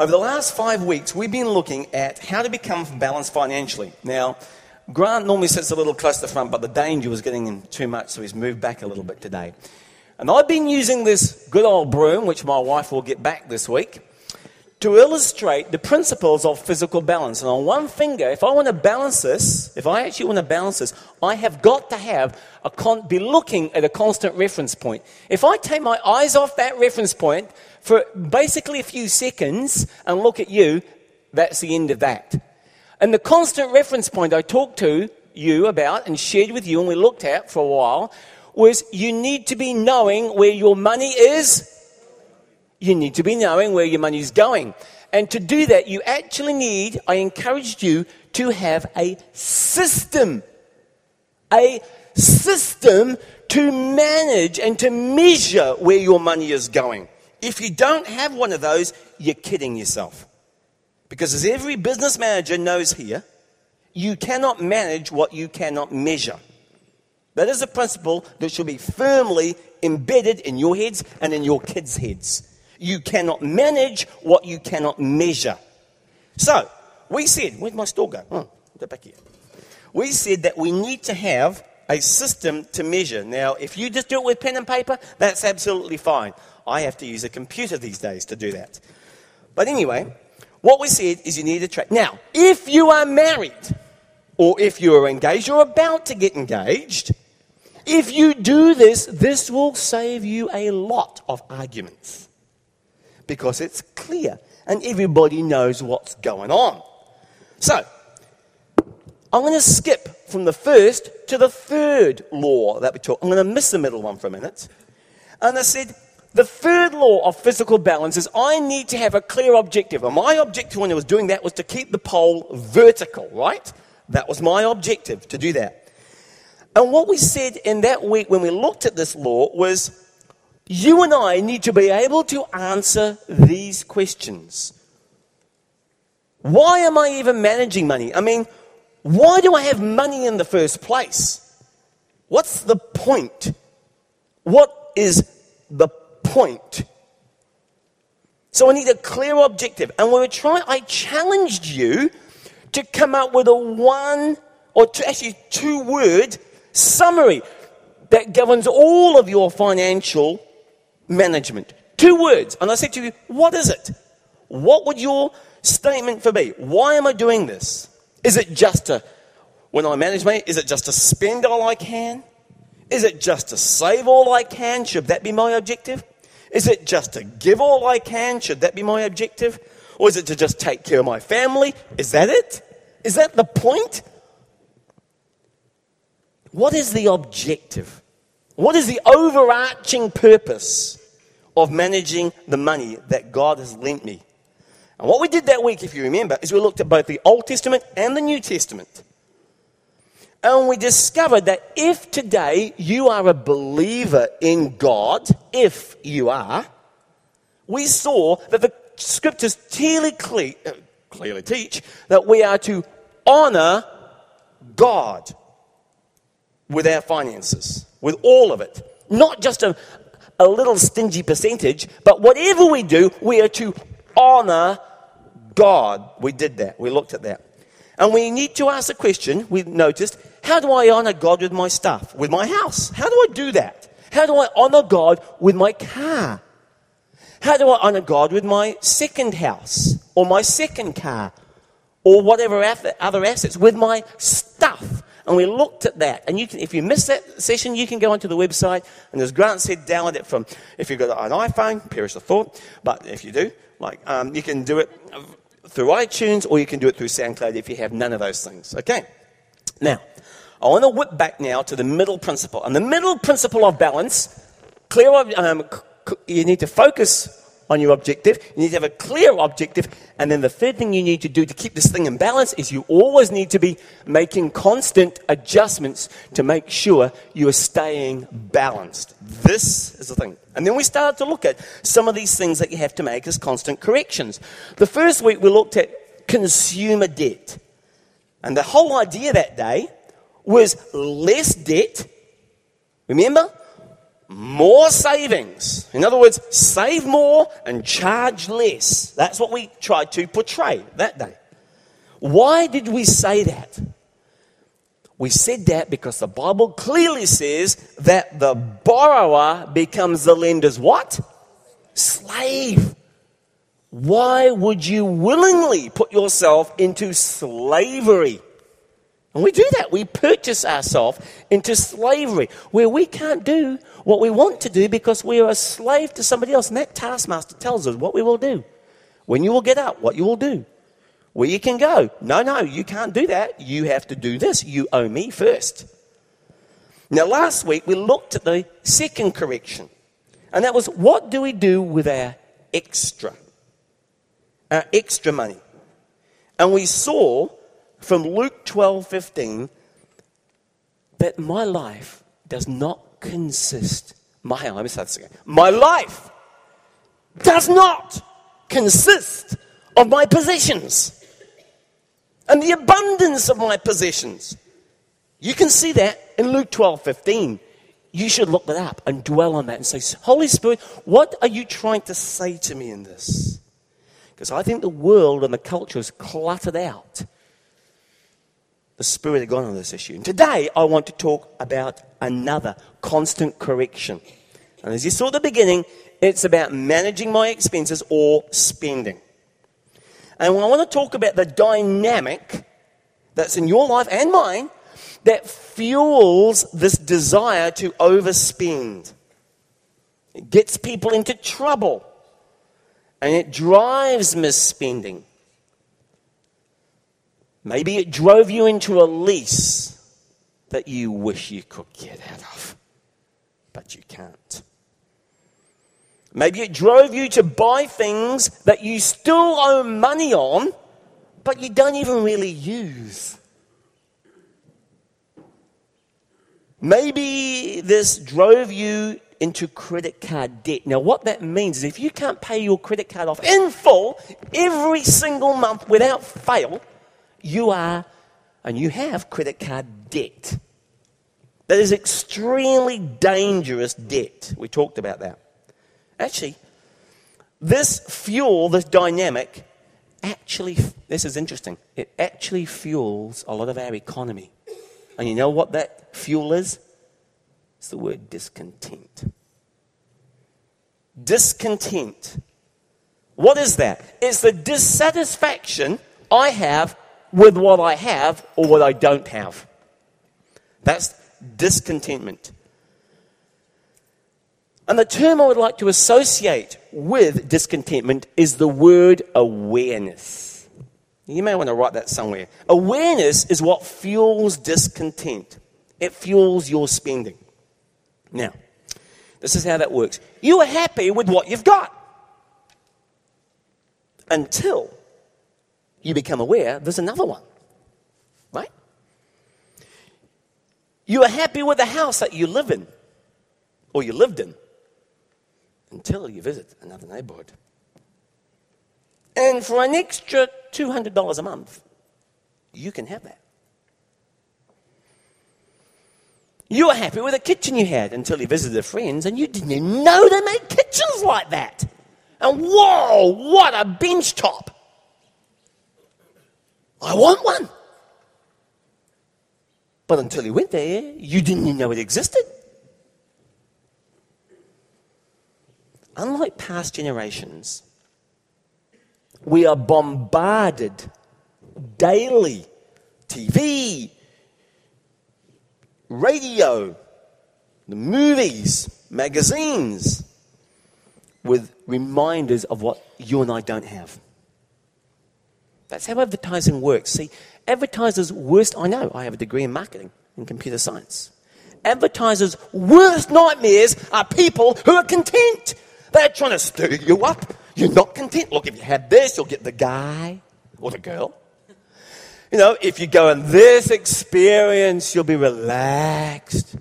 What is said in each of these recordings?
Over the last five weeks, we've been looking at how to become balanced financially. Now, Grant normally sits a little close to the front, but the danger was getting him too much, so he's moved back a little bit today. And I've been using this good old broom, which my wife will get back this week, to illustrate the principles of physical balance. And on one finger, if I want to balance this, if I actually want to balance this, I have got to have a con- be looking at a constant reference point. If I take my eyes off that reference point for basically a few seconds and look at you, that's the end of that. And the constant reference point I talked to you about and shared with you and we looked at for a while was you need to be knowing where your money is. You need to be knowing where your money is going. And to do that, you actually need, I encouraged you to have a system. A system to manage and to measure where your money is going. If you don't have one of those, you're kidding yourself. Because as every business manager knows here, you cannot manage what you cannot measure. That is a principle that should be firmly embedded in your heads and in your kids' heads. You cannot manage what you cannot measure. So, we said, where'd my store go? Oh, go back here. We said that we need to have a system to measure. Now, if you just do it with pen and paper, that's absolutely fine. I have to use a computer these days to do that. But anyway, what we said is you need a track. Now, if you are married, or if you are engaged or about to get engaged, if you do this, this will save you a lot of arguments. Because it's clear and everybody knows what's going on. So, I'm going to skip from the first to the third law that we talk. I'm going to miss the middle one for a minute. And I said, the third law of physical balance is I need to have a clear objective. And my objective when I was doing that was to keep the pole vertical, right? That was my objective, to do that. And what we said in that week when we looked at this law was you and I need to be able to answer these questions. Why am I even managing money? I mean, why do I have money in the first place? What's the point? What is the point. So I need a clear objective. And when we trying, I challenged you to come up with a one or two, actually two word summary that governs all of your financial management. Two words. And I said to you, what is it? What would your statement for be? Why am I doing this? Is it just to, when I manage money, is it just to spend all I can? Is it just to save all I can? Should that be my objective? Is it just to give all I can? Should that be my objective? Or is it to just take care of my family? Is that it? Is that the point? What is the objective? What is the overarching purpose of managing the money that God has lent me? And what we did that week, if you remember, is we looked at both the Old Testament and the New Testament. And we discovered that if today you are a believer in God, if you are, we saw that the scriptures clearly, uh, clearly teach that we are to honor God with our finances, with all of it. Not just a, a little stingy percentage, but whatever we do, we are to honor God. We did that. We looked at that. And we need to ask the question, we noticed, how do I honor God with my stuff, with my house? How do I do that? How do I honor God with my car? How do I honor God with my second house or my second car or whatever other assets, with my stuff? And we looked at that. And you can, if you missed that session, you can go onto the website. And as Grant said, download it from, if you've got an iPhone, perish the thought. But if you do, like, um, you can do it through iTunes or you can do it through SoundCloud if you have none of those things. Okay? Now, I want to whip back now to the middle principle. And the middle principle of balance, clear, um, you need to focus on your objective. You need to have a clear objective. And then the third thing you need to do to keep this thing in balance is you always need to be making constant adjustments to make sure you are staying balanced. This is the thing. And then we started to look at some of these things that you have to make as constant corrections. The first week we looked at consumer debt. And the whole idea that day was less debt. Remember? More savings. In other words, save more and charge less. That's what we tried to portray that day. Why did we say that? We said that because the Bible clearly says that the borrower becomes the lender's what? Slave. Why would you willingly put yourself into slavery? And we do that. We purchase ourselves into slavery where we can't do what we want to do because we are a slave to somebody else. And that taskmaster tells us what we will do, when you will get up, what you will do, where you can go. No, no, you can't do that. You have to do this. You owe me first. Now, last week we looked at the second correction, and that was what do we do with our extra? Our extra money. And we saw from Luke 12 15 that my life does not consist, my, let me start this again. My life does not consist of my possessions and the abundance of my possessions. You can see that in Luke 12 15. You should look that up and dwell on that and say, Holy Spirit, what are you trying to say to me in this? Because I think the world and the culture is cluttered out the Spirit of God on this issue. And today I want to talk about another constant correction. And as you saw at the beginning, it's about managing my expenses or spending. And I want to talk about the dynamic that's in your life and mine that fuels this desire to overspend. It gets people into trouble and it drives misspending. Maybe it drove you into a lease that you wish you could get out of, but you can't. Maybe it drove you to buy things that you still owe money on, but you don't even really use. Maybe this drove you into credit card debt. Now, what that means is if you can't pay your credit card off in full every single month without fail, you are and you have credit card debt. That is extremely dangerous debt. We talked about that. Actually, this fuel, this dynamic, actually, this is interesting, it actually fuels a lot of our economy. And you know what that fuel is? It's the word discontent. Discontent. What is that? It's the dissatisfaction I have with what I have or what I don't have. That's discontentment. And the term I would like to associate with discontentment is the word awareness. You may want to write that somewhere. Awareness is what fuels discontent, it fuels your spending. Now, this is how that works. You are happy with what you've got until you become aware there's another one. Right? You are happy with the house that you live in or you lived in until you visit another neighborhood. And for an extra $200 a month, you can have that. You were happy with the kitchen you had until you visited friends and you didn't even know they made kitchens like that. And whoa, what a bench top! I want one. But until you went there, you didn't even know it existed. Unlike past generations, we are bombarded daily TV, radio, the movies, magazines with reminders of what you and I don't have. That's how advertising works. See, advertisers' worst, I know, I have a degree in marketing and computer science. Advertisers' worst nightmares are people who are content. They're trying to stir you up. You're not content. Look, if you have this, you'll get the guy or the girl. You know, if you go in this experience, you'll be relaxed.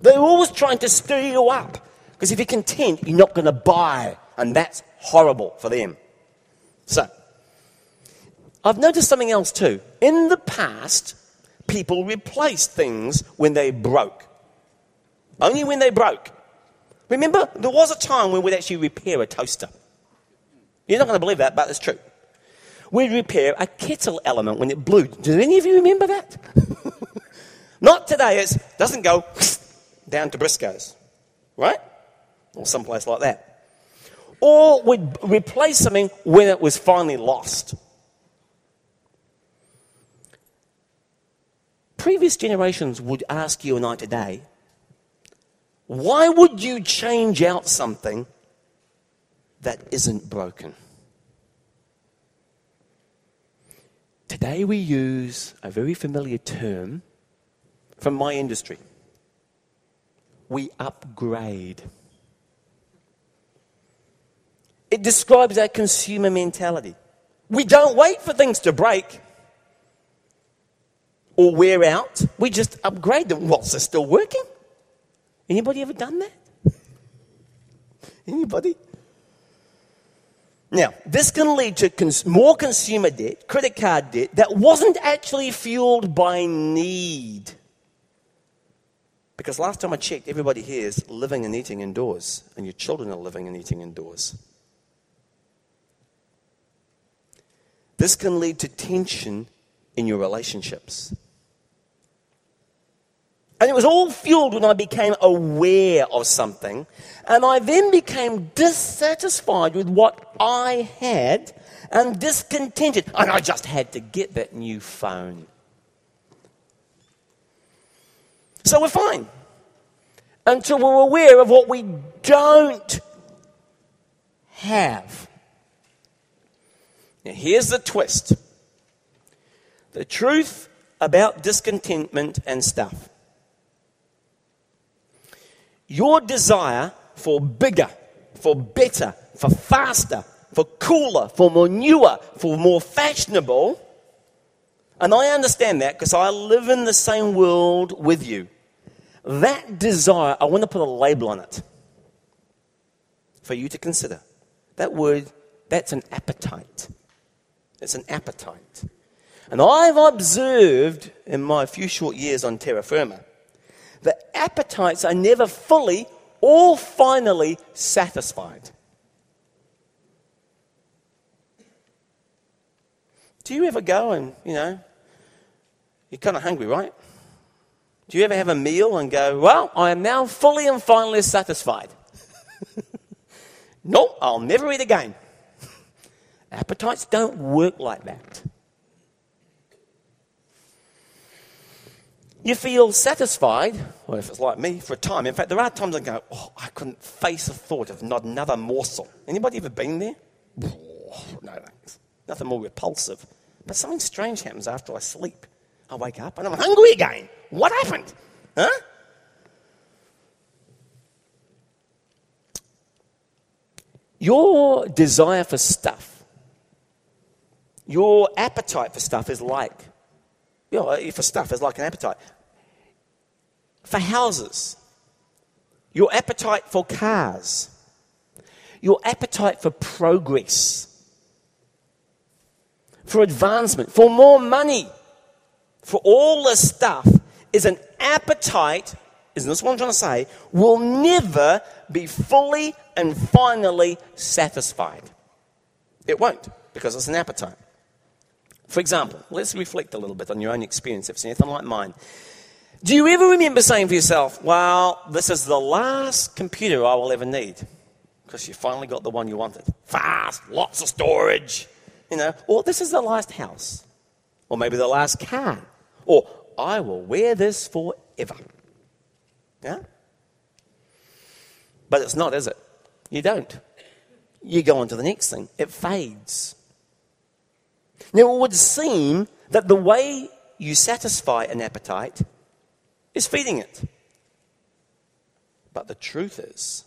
They're always trying to stir you up. Because if you're content, you're not going to buy. And that's horrible for them. So, I've noticed something else too. In the past, people replaced things when they broke. Only when they broke. Remember, there was a time when we'd actually repair a toaster. You're not going to believe that, but it's true. We'd repair a kettle element when it blew. Do any of you remember that? not today. It doesn't go down to Briscoe's, right? Or someplace like that. Or we'd replace something when it was finally lost. Previous generations would ask you and I today, why would you change out something that isn't broken? Today we use a very familiar term from my industry. We upgrade. It describes our consumer mentality. We don't wait for things to break or wear out. We just upgrade them whilst they're still working. Anybody ever done that? Anybody? Now, this can lead to cons- more consumer debt, credit card debt, that wasn't actually fueled by need. Because last time I checked, everybody here is living and eating indoors, and your children are living and eating indoors. This can lead to tension in your relationships. And it was all fueled when I became aware of something. And I then became dissatisfied with what I had and discontented. And I just had to get that new phone. So we're fine until we're aware of what we don't have. Now, here's the twist the truth about discontentment and stuff your desire for bigger, for better, for faster, for cooler, for more newer, for more fashionable. And I understand that because I live in the same world with you. That desire, I want to put a label on it for you to consider. That word, that's an appetite. It's an appetite. And I've observed in my few short years on terra firma appetites are never fully or finally satisfied. Do you ever go and, you know, you're kind of hungry, right? Do you ever have a meal and go, well, I am now fully and finally satisfied? nope, I'll never eat again. Appetites don't work like that. You feel satisfied, or if it's like me, for a time. In fact, there are times I go, oh, I couldn't face the thought of not another morsel. Anybody ever been there? No thanks. Nothing more repulsive. But something strange happens after I sleep. I wake up and I'm hungry again. What happened? Huh? Your desire for stuff, your appetite for stuff is like you know, for stuff is like an appetite. For houses, your appetite for cars, your appetite for progress, for advancement, for more money, for all this stuff is an appetite, isn't this what I'm trying to say, will never be fully and finally satisfied. It won't, because it's an appetite. For example, let's reflect a little bit on your own experience if it's anything like mine. Do you ever remember saying for yourself, well, this is the last computer I will ever need? Because you finally got the one you wanted. Fast, lots of storage, you know. Or this is the last house. Or maybe the last car. Or I will wear this forever. Yeah? But it's not, is it? You don't. You go on to the next thing. It fades. Now, it would seem that the way you satisfy an appetite is feeding it. But the truth is,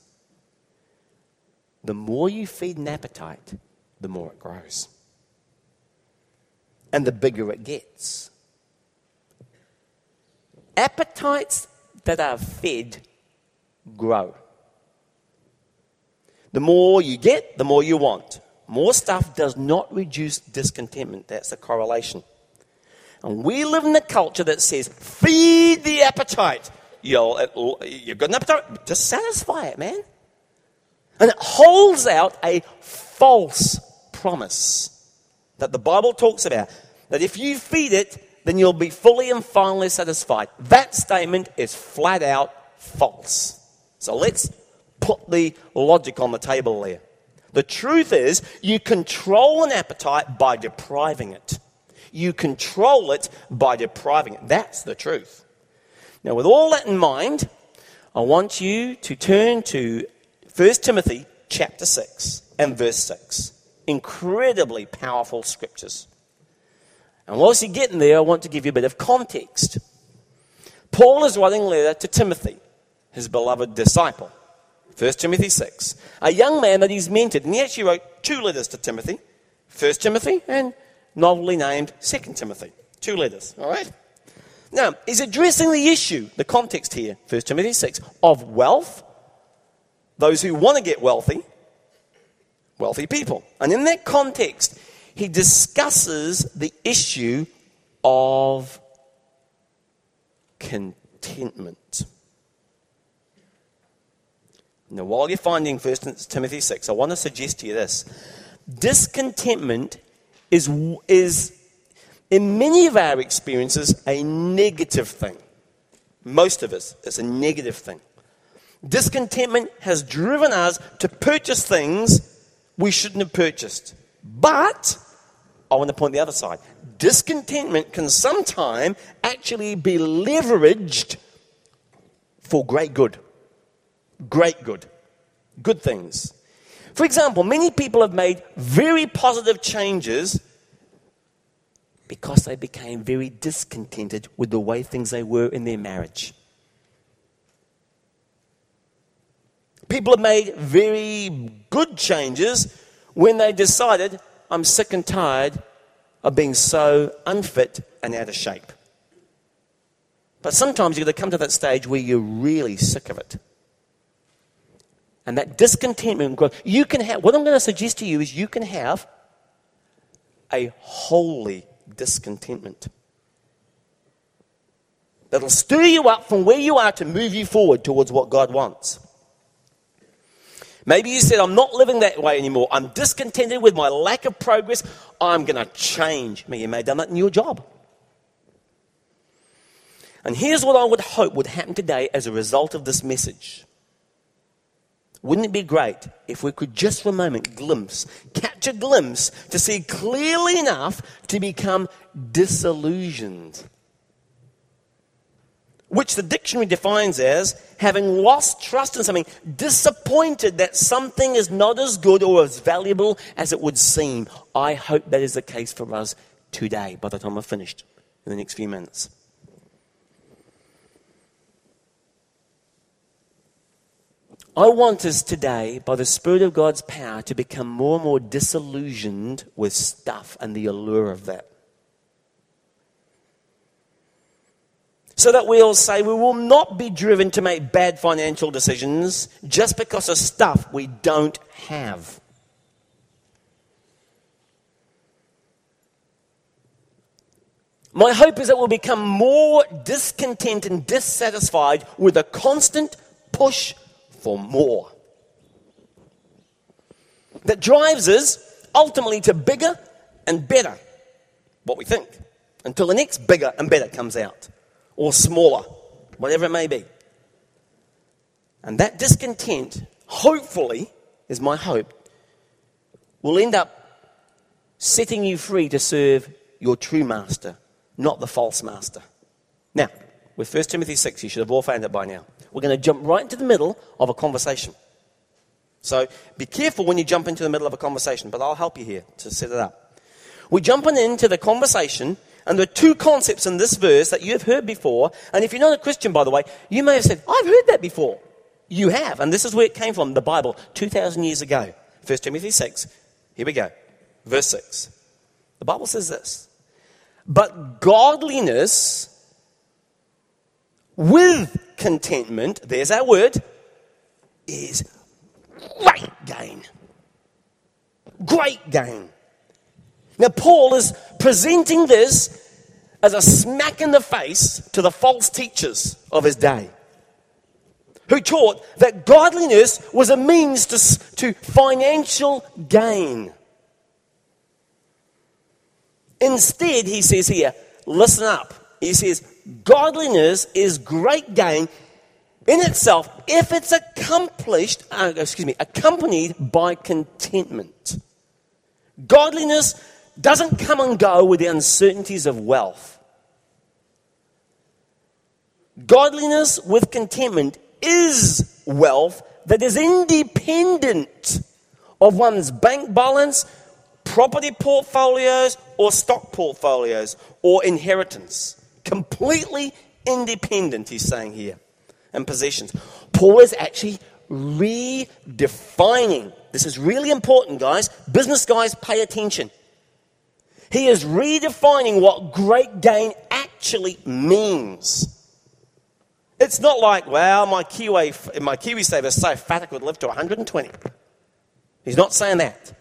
the more you feed an appetite, the more it grows. And the bigger it gets. Appetites that are fed grow. The more you get, the more you want. More stuff does not reduce discontentment. That's a correlation. And we live in a culture that says, feed the appetite. You'll, you've got an appetite. Just satisfy it, man. And it holds out a false promise that the Bible talks about. That if you feed it, then you'll be fully and finally satisfied. That statement is flat out false. So let's put the logic on the table there. The truth is, you control an appetite by depriving it. You control it by depriving it. That's the truth. Now, with all that in mind, I want you to turn to 1 Timothy chapter 6 and verse 6. Incredibly powerful scriptures. And whilst you're getting there, I want to give you a bit of context. Paul is writing a letter to Timothy, his beloved disciple. 1 Timothy 6. A young man that he's mentored, and he actually wrote two letters to Timothy 1 Timothy and novelly named 2 Timothy. Two letters, all right? Now, he's addressing the issue, the context here, 1 Timothy 6, of wealth, those who want to get wealthy, wealthy people. And in that context, he discusses the issue of contentment. Now, while you're finding 1 Timothy 6, I want to suggest to you this. Discontentment is, is, in many of our experiences, a negative thing. Most of us, it's a negative thing. Discontentment has driven us to purchase things we shouldn't have purchased. But, I want to point the other side. Discontentment can sometimes actually be leveraged for great good great good, good things. For example, many people have made very positive changes because they became very discontented with the way things they were in their marriage. People have made very good changes when they decided, I'm sick and tired of being so unfit and out of shape. But sometimes you've got to come to that stage where you're really sick of it and that discontentment growth. You can have, what I'm going to suggest to you is you can have a holy discontentment that'll stir you up from where you are to move you forward towards what God wants. Maybe you said, I'm not living that way anymore. I'm discontented with my lack of progress. I'm going to change. Maybe you may have done that in your job. And here's what I would hope would happen today as a result of this message. Wouldn't it be great if we could just for a moment glimpse, catch a glimpse to see clearly enough to become disillusioned? Which the dictionary defines as having lost trust in something, disappointed that something is not as good or as valuable as it would seem. I hope that is the case for us today by the time I've finished in the next few minutes. I want us today, by the Spirit of God's power, to become more and more disillusioned with stuff and the allure of that. So that we'll say we will not be driven to make bad financial decisions just because of stuff we don't have. My hope is that we'll become more discontent and dissatisfied with a constant push for more. That drives us ultimately to bigger and better, what we think, until the next bigger and better comes out, or smaller, whatever it may be. And that discontent, hopefully, is my hope, will end up setting you free to serve your true master, not the false master. Now, with 1 Timothy 6, you should have all found it by now. We're going to jump right into the middle of a conversation. So be careful when you jump into the middle of a conversation, but I'll help you here to set it up. We're jumping into the conversation, and there are two concepts in this verse that you have heard before. And if you're not a Christian, by the way, you may have said, I've heard that before. You have, and this is where it came from, the Bible, 2,000 years ago. 1 Timothy 6. Here we go. Verse 6. The Bible says this But godliness with contentment, there's our word, is great gain. Great gain. Now, Paul is presenting this as a smack in the face to the false teachers of his day. who taught that godliness was a means to, to financial gain. Instead, he says here, listen up. He says, godliness is great gain in itself if it's accomplished, uh, excuse me, accompanied by contentment. Godliness doesn't come and go with the uncertainties of wealth. Godliness with contentment is wealth that is independent of one's bank balance, property portfolios, or stock portfolios, or inheritance. Completely independent, he's saying here, and possessions. Paul is actually redefining. This is really important, guys. Business guys, pay attention. He is redefining what great gain actually means. It's not like, well, my Kiwi, my KiwiSaver is so fat it could live to 120. He's not saying that.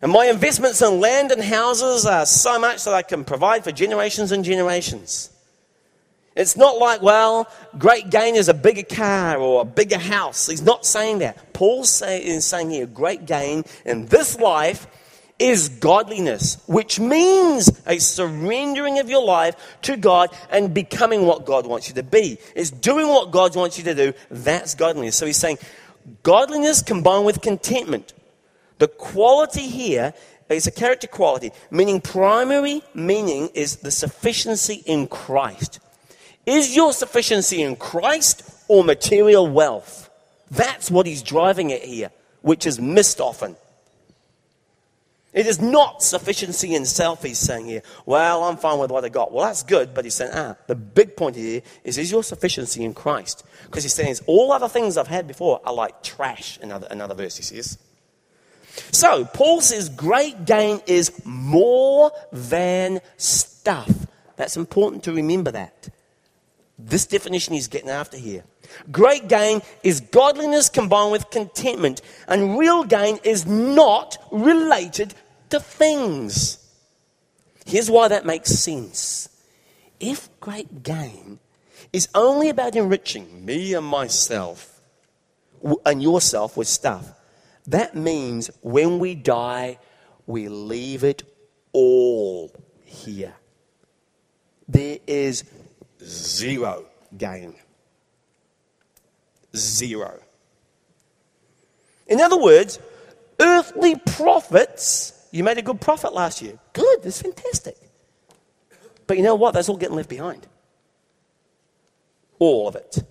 And my investments in land and houses are so much that I can provide for generations and generations. It's not like, well, great gain is a bigger car or a bigger house. He's not saying that. Paul say, is saying here, great gain in this life is godliness, which means a surrendering of your life to God and becoming what God wants you to be. It's doing what God wants you to do. That's godliness. So he's saying godliness combined with contentment. The quality here is a character quality, meaning primary meaning is the sufficiency in Christ. Is your sufficiency in Christ or material wealth? That's what he's driving at here, which is missed often. It is not sufficiency in self, he's saying here. Well, I'm fine with what I got. Well, that's good, but he's saying, ah, the big point here is, is your sufficiency in Christ? Because he's saying, all other things I've had before are like trash, another, another verse he says. So, Paul says, great gain is more than stuff. That's important to remember that. This definition he's getting after here. Great gain is godliness combined with contentment, and real gain is not related to things. Here's why that makes sense. If great gain is only about enriching me and myself and yourself with stuff, that means when we die, we leave it all here. There is zero gain. Zero. In other words, earthly profits, you made a good profit last year. Good, that's fantastic. But you know what? That's all getting left behind. All of it.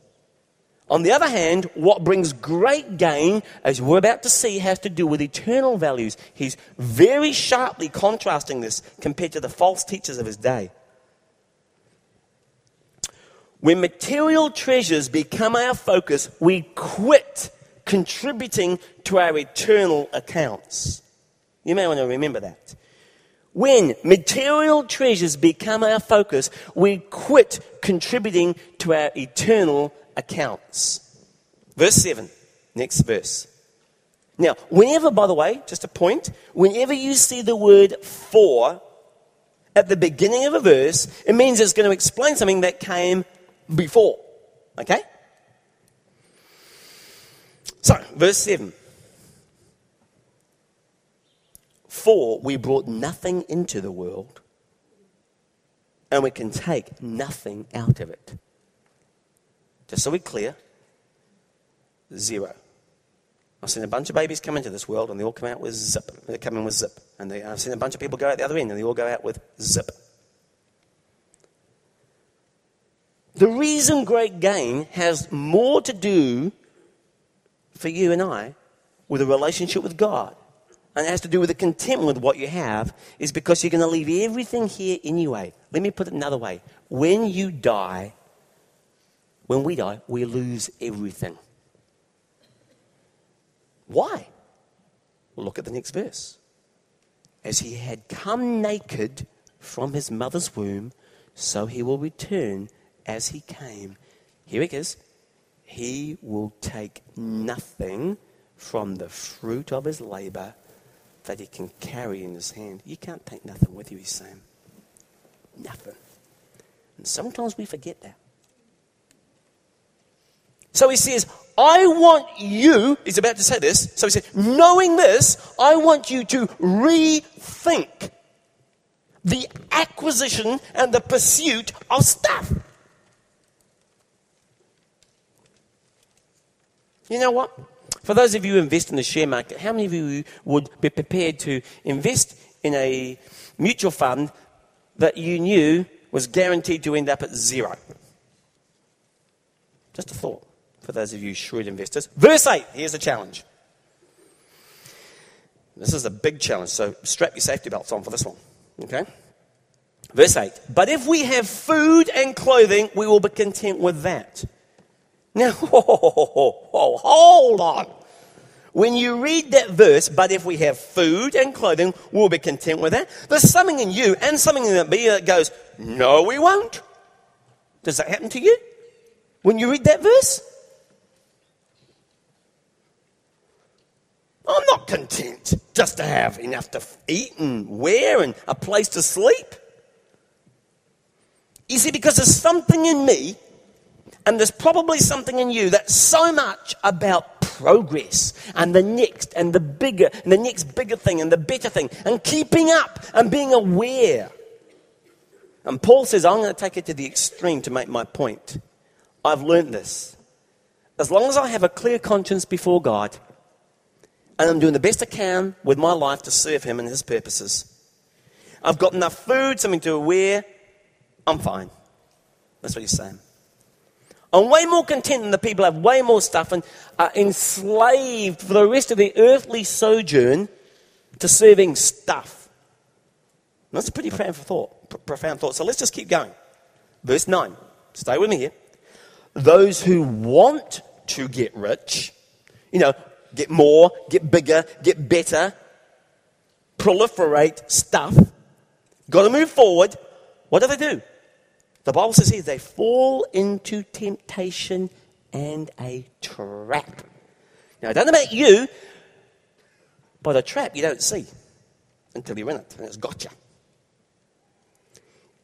On the other hand, what brings great gain, as we're about to see, has to do with eternal values. He's very sharply contrasting this compared to the false teachers of his day. When material treasures become our focus, we quit contributing to our eternal accounts. You may want to remember that. When material treasures become our focus, we quit contributing to our eternal accounts. Verse 7, next verse. Now, whenever, by the way, just a point, whenever you see the word for at the beginning of a verse, it means it's going to explain something that came before. Okay? So, verse 7. For we brought nothing into the world, and we can take nothing out of it. Just so we're clear, zero. I've seen a bunch of babies come into this world and they all come out with zip. They come in with zip. And they, I've seen a bunch of people go out the other end and they all go out with zip. The reason great gain has more to do for you and I with a relationship with God and it has to do with the contentment with what you have is because you're going to leave everything here anyway. Let me put it another way. When you die, when we die, we lose everything. Why? Well, look at the next verse. As he had come naked from his mother's womb, so he will return as he came. Here it is. He will take nothing from the fruit of his labor that he can carry in his hand. You can't take nothing with you, he's saying. Nothing. And sometimes we forget that. So he says, I want you, he's about to say this, so he said, knowing this, I want you to rethink the acquisition and the pursuit of stuff. You know what? For those of you who invest in the share market, how many of you would be prepared to invest in a mutual fund that you knew was guaranteed to end up at zero? Just a thought for those of you shrewd investors. Verse 8, here's a challenge. This is a big challenge, so strap your safety belts on for this one. Okay? Verse 8. But if we have food and clothing, we will be content with that. Now, hold on. When you read that verse, but if we have food and clothing, we'll be content with that. There's something in you and something in that me that goes, no, we won't. Does that happen to you? When you read that verse? I'm not content just to have enough to eat and wear and a place to sleep. You see, because there's something in me, and there's probably something in you that's so much about progress and the next and the bigger and the next bigger thing and the better thing and keeping up and being aware. And Paul says, I'm going to take it to the extreme to make my point. I've learned this. As long as I have a clear conscience before God, and I'm doing the best I can with my life to serve Him and His purposes. I've got enough food, something to wear, I'm fine. That's what he's saying. I'm way more content than the people have way more stuff and are enslaved for the rest of their earthly sojourn to serving stuff. that's a pretty profound thought, profound thought. So let's just keep going. Verse 9. Stay with me here. Those who want to get rich, you know, get more, get bigger, get better, proliferate stuff, got to move forward. What do they do? The Bible says here they fall into temptation and a trap. Now, I don't know about you, but a trap you don't see until you're in it, and it's got you.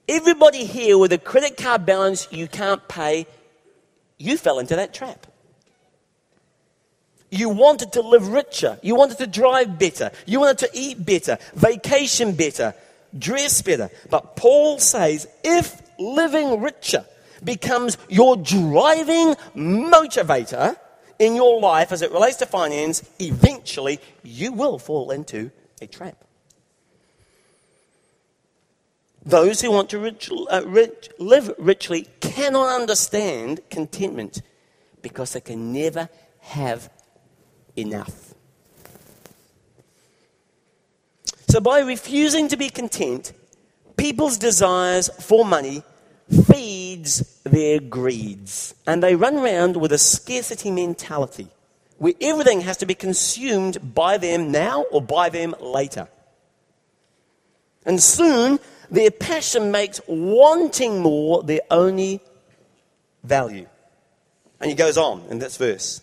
Everybody here with a credit card balance you can't pay, you fell into that trap. You wanted to live richer. You wanted to drive better. You wanted to eat better, vacation better, dress better. But Paul says if living richer becomes your driving motivator in your life as it relates to finance, eventually you will fall into a trap. Those who want to rich, uh, rich, live richly cannot understand contentment because they can never have enough. So, by refusing to be content, people's desires for money feeds their greeds. And they run around with a scarcity mentality where everything has to be consumed by them now or by them later. And soon, their passion makes wanting more their only value. And he goes on in this verse.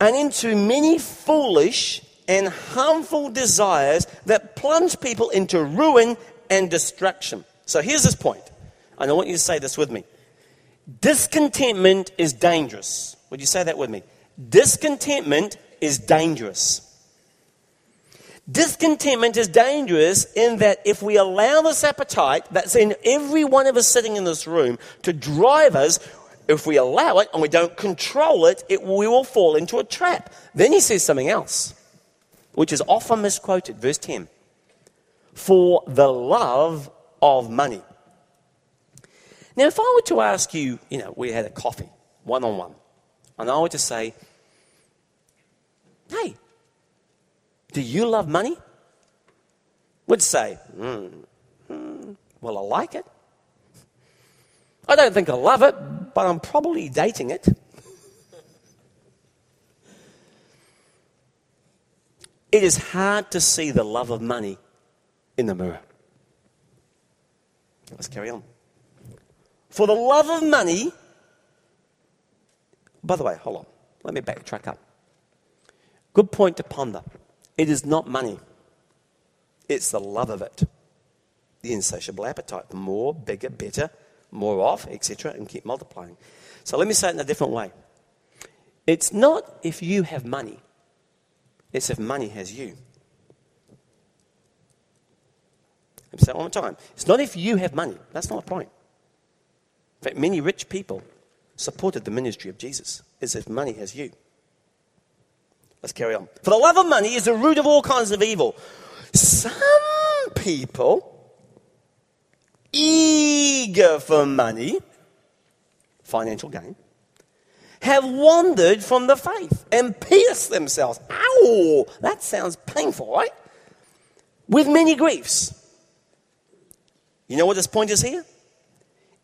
And into many foolish and harmful desires that plunge people into ruin and destruction. So here's this. And I want you to say this with me. Discontentment is dangerous. Would you say that with me? Discontentment is dangerous. Discontentment is dangerous in that if we allow this appetite that's in every one of us sitting in this room to drive us, if we allow it and we don't control it, it we will fall into a trap. Then he says something else, which is often misquoted. Verse 10 For the love of money. Now, if I were to ask you, you know, we had a coffee, one on one, and I were to say, hey, do you love money? Would say, mm, mm, well, I like it. I don't think I love it, but I'm probably dating it. it is hard to see the love of money in the mirror. Let's carry on. For the love of money, by the way, hold on. Let me backtrack up. Good point to ponder. It is not money, it's the love of it. The insatiable appetite more, bigger, better, more of, etc., and keep multiplying. So let me say it in a different way. It's not if you have money, it's if money has you. Let me say it one more time. It's not if you have money. That's not the point. In fact, many rich people supported the ministry of Jesus. It's if money has you. Let's carry on. For the love of money is the root of all kinds of evil. Some people, eager for money, financial gain, have wandered from the faith and pierced themselves. Ow! That sounds painful, right? With many griefs. You know what this point is here?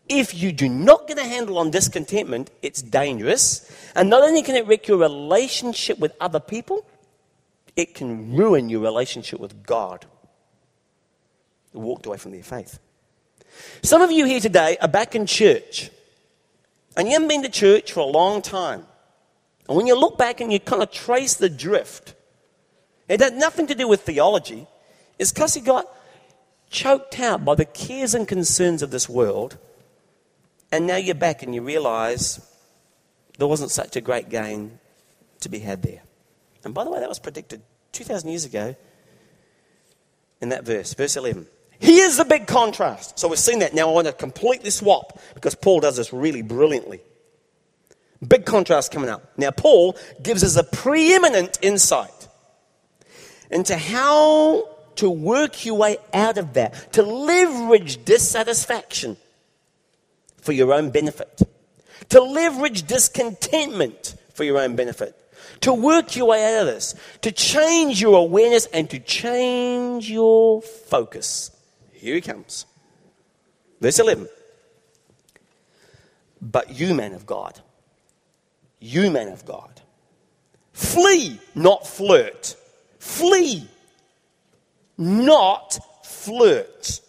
If you do not get a handle on discontentment, it's dangerous. And not only can it wreck your relationship with other people, it can ruin your relationship with God. Walked away from their faith. Some of you here today are back in church, and you haven't been to church for a long time. And when you look back and you kind of trace the drift, it had nothing to do with theology. It's because you got choked out by the cares and concerns of this world and now you're back and you realize there wasn't such a great gain to be had there. And by the way, that was predicted 2,000 years ago in that verse, verse 11. Here's the big contrast. So we've seen that. Now I want to completely swap because Paul does this really brilliantly. Big contrast coming up. Now, Paul gives us a preeminent insight into how to work your way out of that, to leverage dissatisfaction for your own benefit, to leverage discontentment for your own benefit, to work your way out of this, to change your awareness and to change your focus. Here he comes. Verse 11. But you, men of God, you, men of God, flee, not flirt. Flee, not flirt.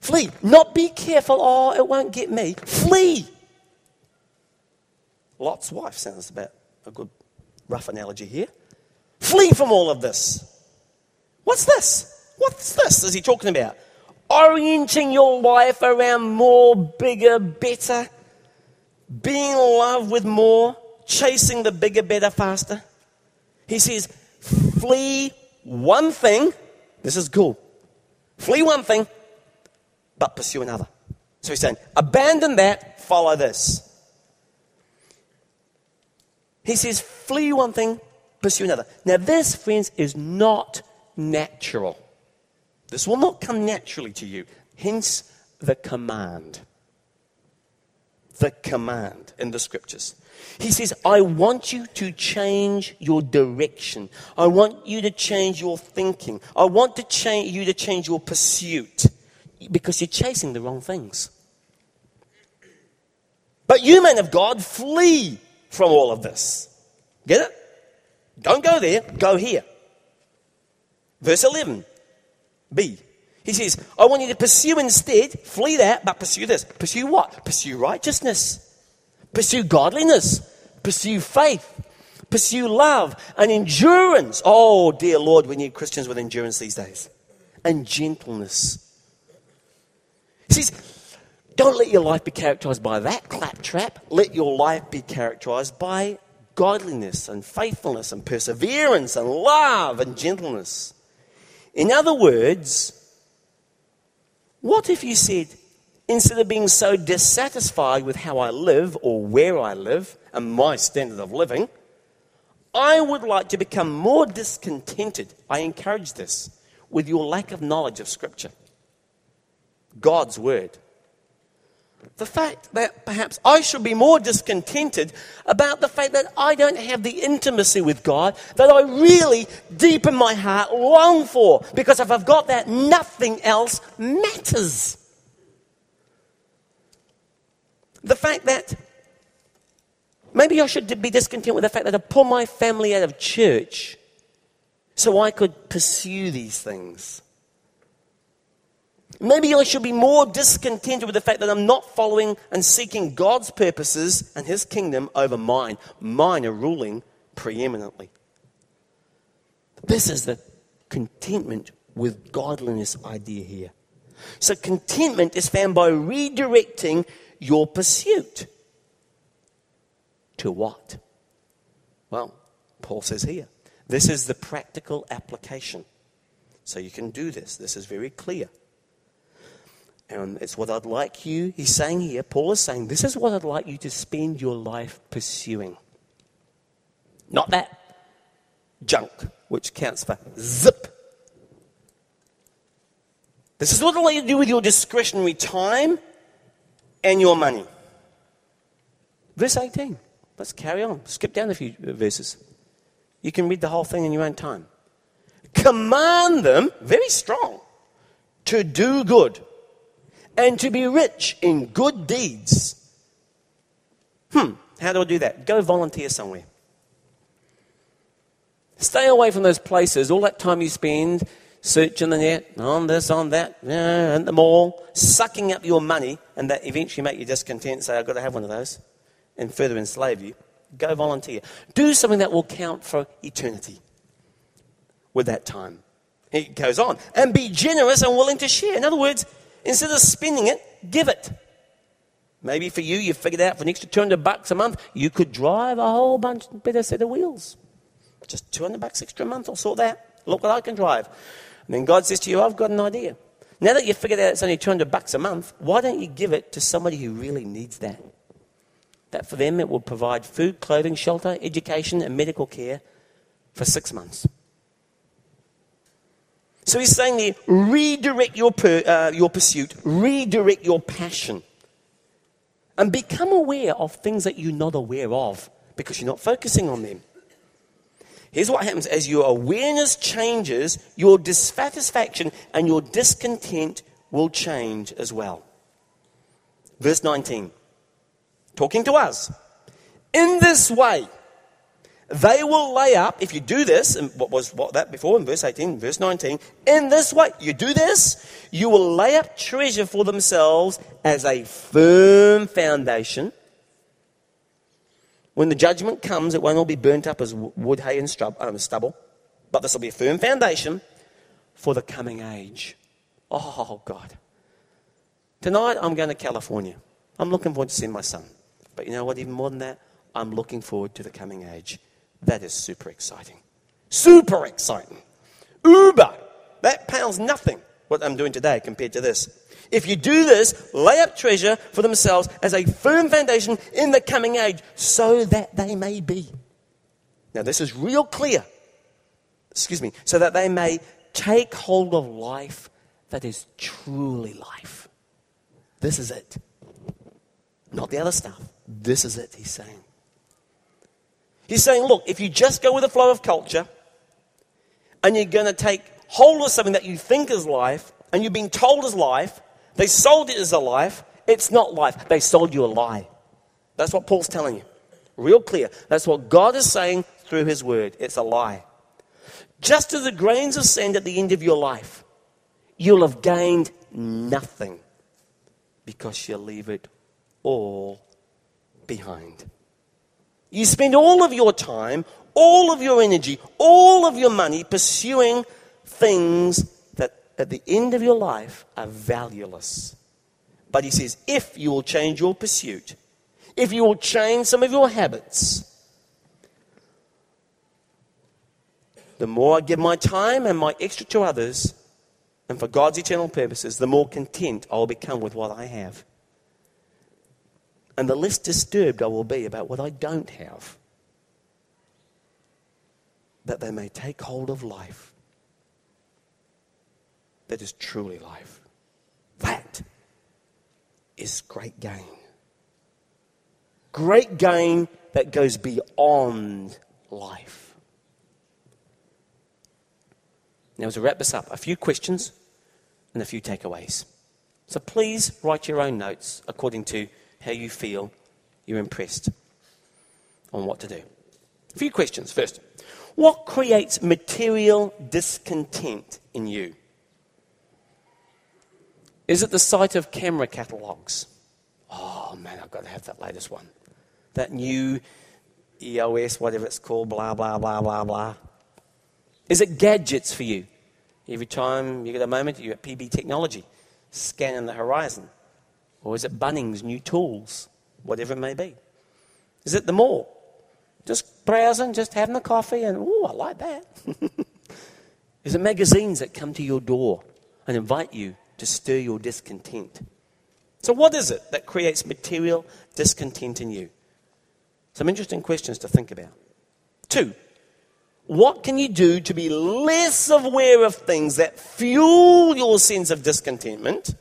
Flee. Not be careful, oh, it won't get me. Flee. Lot's wife sounds about a good rough analogy here. Flee from all of this. What's this? What's this is he talking about? Orienting your life around more, bigger, better, being in love with more, chasing the bigger, better, faster. He says, flee one thing. This is cool. Flee one thing but pursue another. So he's saying, abandon that, follow this. He says, flee one thing, pursue another. Now, this, friends, is not natural. This will not come naturally to you. Hence the command. The command in the scriptures. He says, I want you to change your direction. I want you to change your thinking. I want to change you to change your pursuit because you're chasing the wrong things. But you, men of God, flee from all of this. Get it? Don't go there, go here. Verse 11, B. He says, I want you to pursue instead, flee that, but pursue this. Pursue what? Pursue righteousness, pursue godliness, pursue faith, pursue love and endurance. Oh, dear Lord, we need Christians with endurance these days. And gentleness he says, don't let your life be characterized by that claptrap. Let your life be characterized by godliness and faithfulness and perseverance and love and gentleness. In other words, what if you said, instead of being so dissatisfied with how I live or where I live and my standard of living, I would like to become more discontented. I encourage this with your lack of knowledge of Scripture. God's word. The fact that perhaps I should be more discontented about the fact that I don't have the intimacy with God that I really, deep in my heart, long for. Because if I've got that, nothing else matters. The fact that maybe I should be discontent with the fact that I pull my family out of church so I could pursue these things. Maybe I should be more discontented with the fact that I'm not following and seeking God's purposes and His kingdom over mine. Mine are ruling preeminently. This is the contentment with godliness idea here. So contentment is found by redirecting your pursuit. To what? Well, Paul says here, this is the practical application. So you can do this. This is very clear. And it's what I'd like you, he's saying here, Paul is saying, this is what I'd like you to spend your life pursuing. Not that junk, which counts for zip. This is what I'd like you to do with your discretionary time and your money. Verse 18. Let's carry on. Skip down a few verses. You can read the whole thing in your own time. Command them, very strong, to do good and to be rich in good deeds. Hmm, how do I do that? Go volunteer somewhere. Stay away from those places, all that time you spend searching the net, on this, on that, and the mall, sucking up your money, and that eventually make you discontent say, I've got to have one of those, and further enslave you. Go volunteer. Do something that will count for eternity with that time. He goes on, and be generous and willing to share. In other words, Instead of spending it, give it. Maybe for you, you figured out for an extra 200 bucks a month, you could drive a whole bunch better set of wheels. Just 200 bucks extra a month, I'll sort that. Look what I can drive. And then God says to you, I've got an idea. Now that you've figured out it's only 200 bucks a month, why don't you give it to somebody who really needs that? That for them it will provide food, clothing, shelter, education, and medical care for six months. So he's saying there, redirect your, per, uh, your pursuit, redirect your passion, and become aware of things that you're not aware of because you're not focusing on them. Here's what happens as your awareness changes, your dissatisfaction and your discontent will change as well. Verse 19, talking to us. In this way, they will lay up, if you do this, and what was what that before in verse 18, verse 19, in this way, you do this, you will lay up treasure for themselves as a firm foundation. When the judgment comes, it won't all be burnt up as wood, hay, and um, stubble, but this will be a firm foundation for the coming age. Oh, God. Tonight, I'm going to California. I'm looking forward to seeing my son. But you know what? Even more than that, I'm looking forward to the coming age. That is super exciting. Super exciting. Uber. That pales nothing what I'm doing today compared to this. If you do this, lay up treasure for themselves as a firm foundation in the coming age, so that they may be. Now, this is real clear. Excuse me. So that they may take hold of life that is truly life. This is it. Not the other stuff. This is it, he's saying. He's saying, look, if you just go with the flow of culture and you're going to take hold of something that you think is life and you've been told is life, they sold it as a life, it's not life. They sold you a lie. That's what Paul's telling you. Real clear. That's what God is saying through his word. It's a lie. Just as the grains of sand at the end of your life, you'll have gained nothing because you'll leave it all behind. You spend all of your time, all of your energy, all of your money pursuing things that at the end of your life are valueless. But he says, if you will change your pursuit, if you will change some of your habits, the more I give my time and my extra to others, and for God's eternal purposes, the more content I'll become with what I have and the less disturbed I will be about what I don't have, that they may take hold of life that is truly life. That is great gain. Great gain that goes beyond life. Now, to wrap this up, a few questions and a few takeaways. So please write your own notes according to how you feel you're impressed on what to do. A few questions. First, what creates material discontent in you? Is it the sight of camera catalogs? Oh man, I've got to have that latest one. That new EOS, whatever it's called, blah, blah, blah, blah, blah. Is it gadgets for you? Every time you get a moment, you're at PB Technology scanning the horizon? Or is it Bunnings, new tools, whatever it may be? Is it the mall? Just browsing, just having a coffee, and oh, I like that. is it magazines that come to your door and invite you to stir your discontent? So, what is it that creates material discontent in you? Some interesting questions to think about. Two, what can you do to be less aware of things that fuel your sense of discontentment?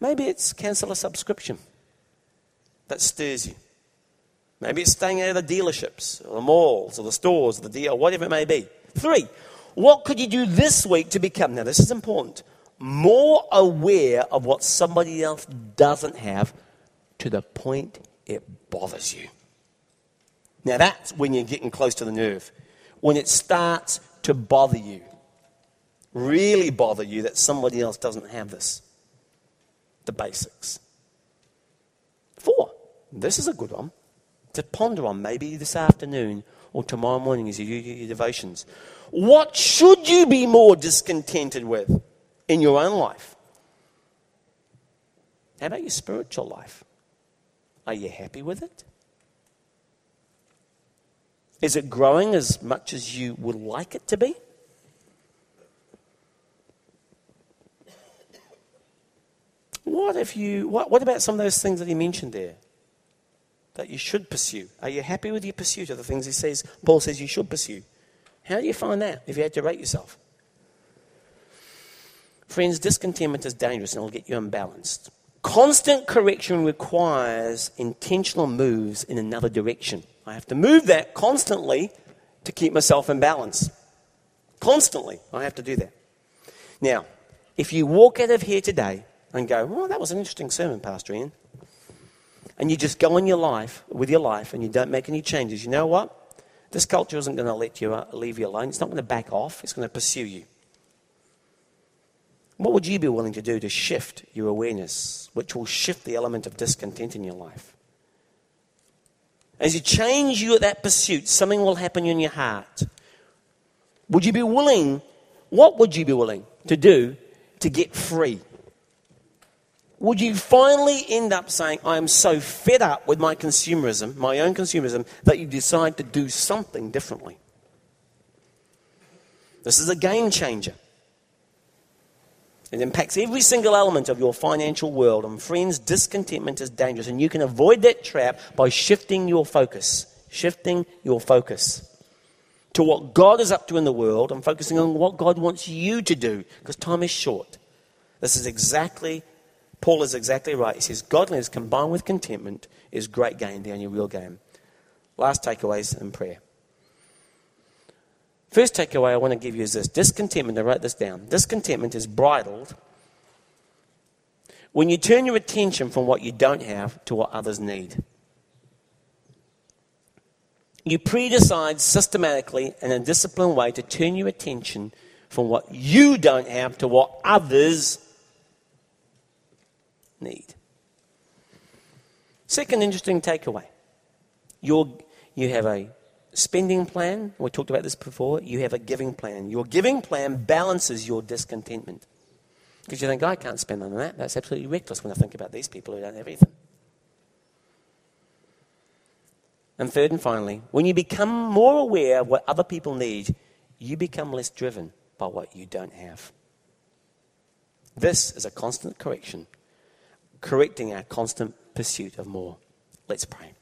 Maybe it's cancel a subscription that stirs you. Maybe it's staying out of the dealerships, or the malls, or the stores, or the deal, whatever it may be. Three, what could you do this week to become, now this is important, more aware of what somebody else doesn't have to the point it bothers you? Now that's when you're getting close to the nerve. When it starts to bother you. Really bother you that somebody else doesn't have this. The basics. Four. This is a good one to ponder on maybe this afternoon or tomorrow morning as you do your devotions. What should you be more discontented with in your own life? How about your spiritual life? Are you happy with it? Is it growing as much as you would like it to be? What if you what, what about some of those things that he mentioned there? That you should pursue. Are you happy with your pursuit of the things he says Paul says you should pursue? How do you find that if you had to rate yourself? Friends, discontentment is dangerous and it'll get you unbalanced. Constant correction requires intentional moves in another direction. I have to move that constantly to keep myself in balance. Constantly, I have to do that. Now, if you walk out of here today and go, well, that was an interesting sermon, Pastor Ian, and you just go on your life with your life and you don't make any changes, you know what? This culture isn't going to let you uh, leave you alone. It's not going to back off. It's going to pursue you. What would you be willing to do to shift your awareness, which will shift the element of discontent in your life? As you change you at that pursuit, something will happen in your heart. Would you be willing, what would you be willing to do to get free? Would you finally end up saying, I am so fed up with my consumerism, my own consumerism, that you decide to do something differently? This is a game changer. It impacts every single element of your financial world. And friends, discontentment is dangerous. And you can avoid that trap by shifting your focus. Shifting your focus to what God is up to in the world and focusing on what God wants you to do because time is short. This is exactly, Paul is exactly right. He says, Godliness combined with contentment is great gain, the only real game. Last takeaways in prayer. First takeaway I want to give you is this discontentment, I wrote this down. Discontentment is bridled when you turn your attention from what you don't have to what others need. You pre-decide systematically in a disciplined way to turn your attention from what you don't have to what others need. Second interesting takeaway. you you have a spending plan. We talked about this before. You have a giving plan. Your giving plan balances your discontentment. Because you think, I can't spend on that. That's absolutely reckless when I think about these people who don't have anything. And third and finally, when you become more aware of what other people need, you become less driven by what you don't have. This is a constant correction, correcting our constant pursuit of more. Let's pray.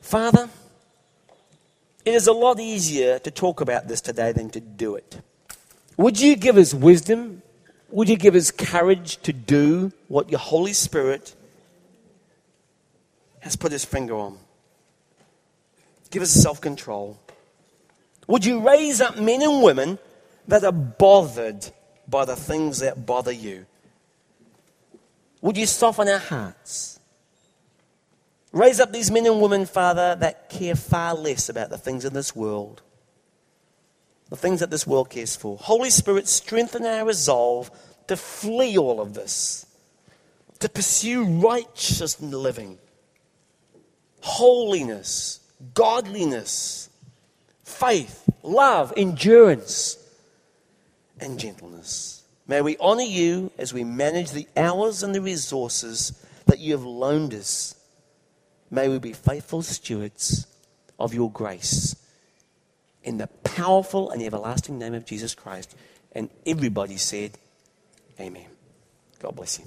Father, it is a lot easier to talk about this today than to do it. Would you give us wisdom? Would you give us courage to do what your Holy Spirit has put his finger on? Give us self control. Would you raise up men and women that are bothered by the things that bother you? Would you soften our hearts? Raise up these men and women, Father, that care far less about the things in this world, the things that this world cares for. Holy Spirit, strengthen our resolve to flee all of this, to pursue righteous living, holiness, godliness, faith, love, endurance, and gentleness. May we honor you as we manage the hours and the resources that you have loaned us. May we be faithful stewards of your grace. In the powerful and everlasting name of Jesus Christ. And everybody said, Amen. God bless you.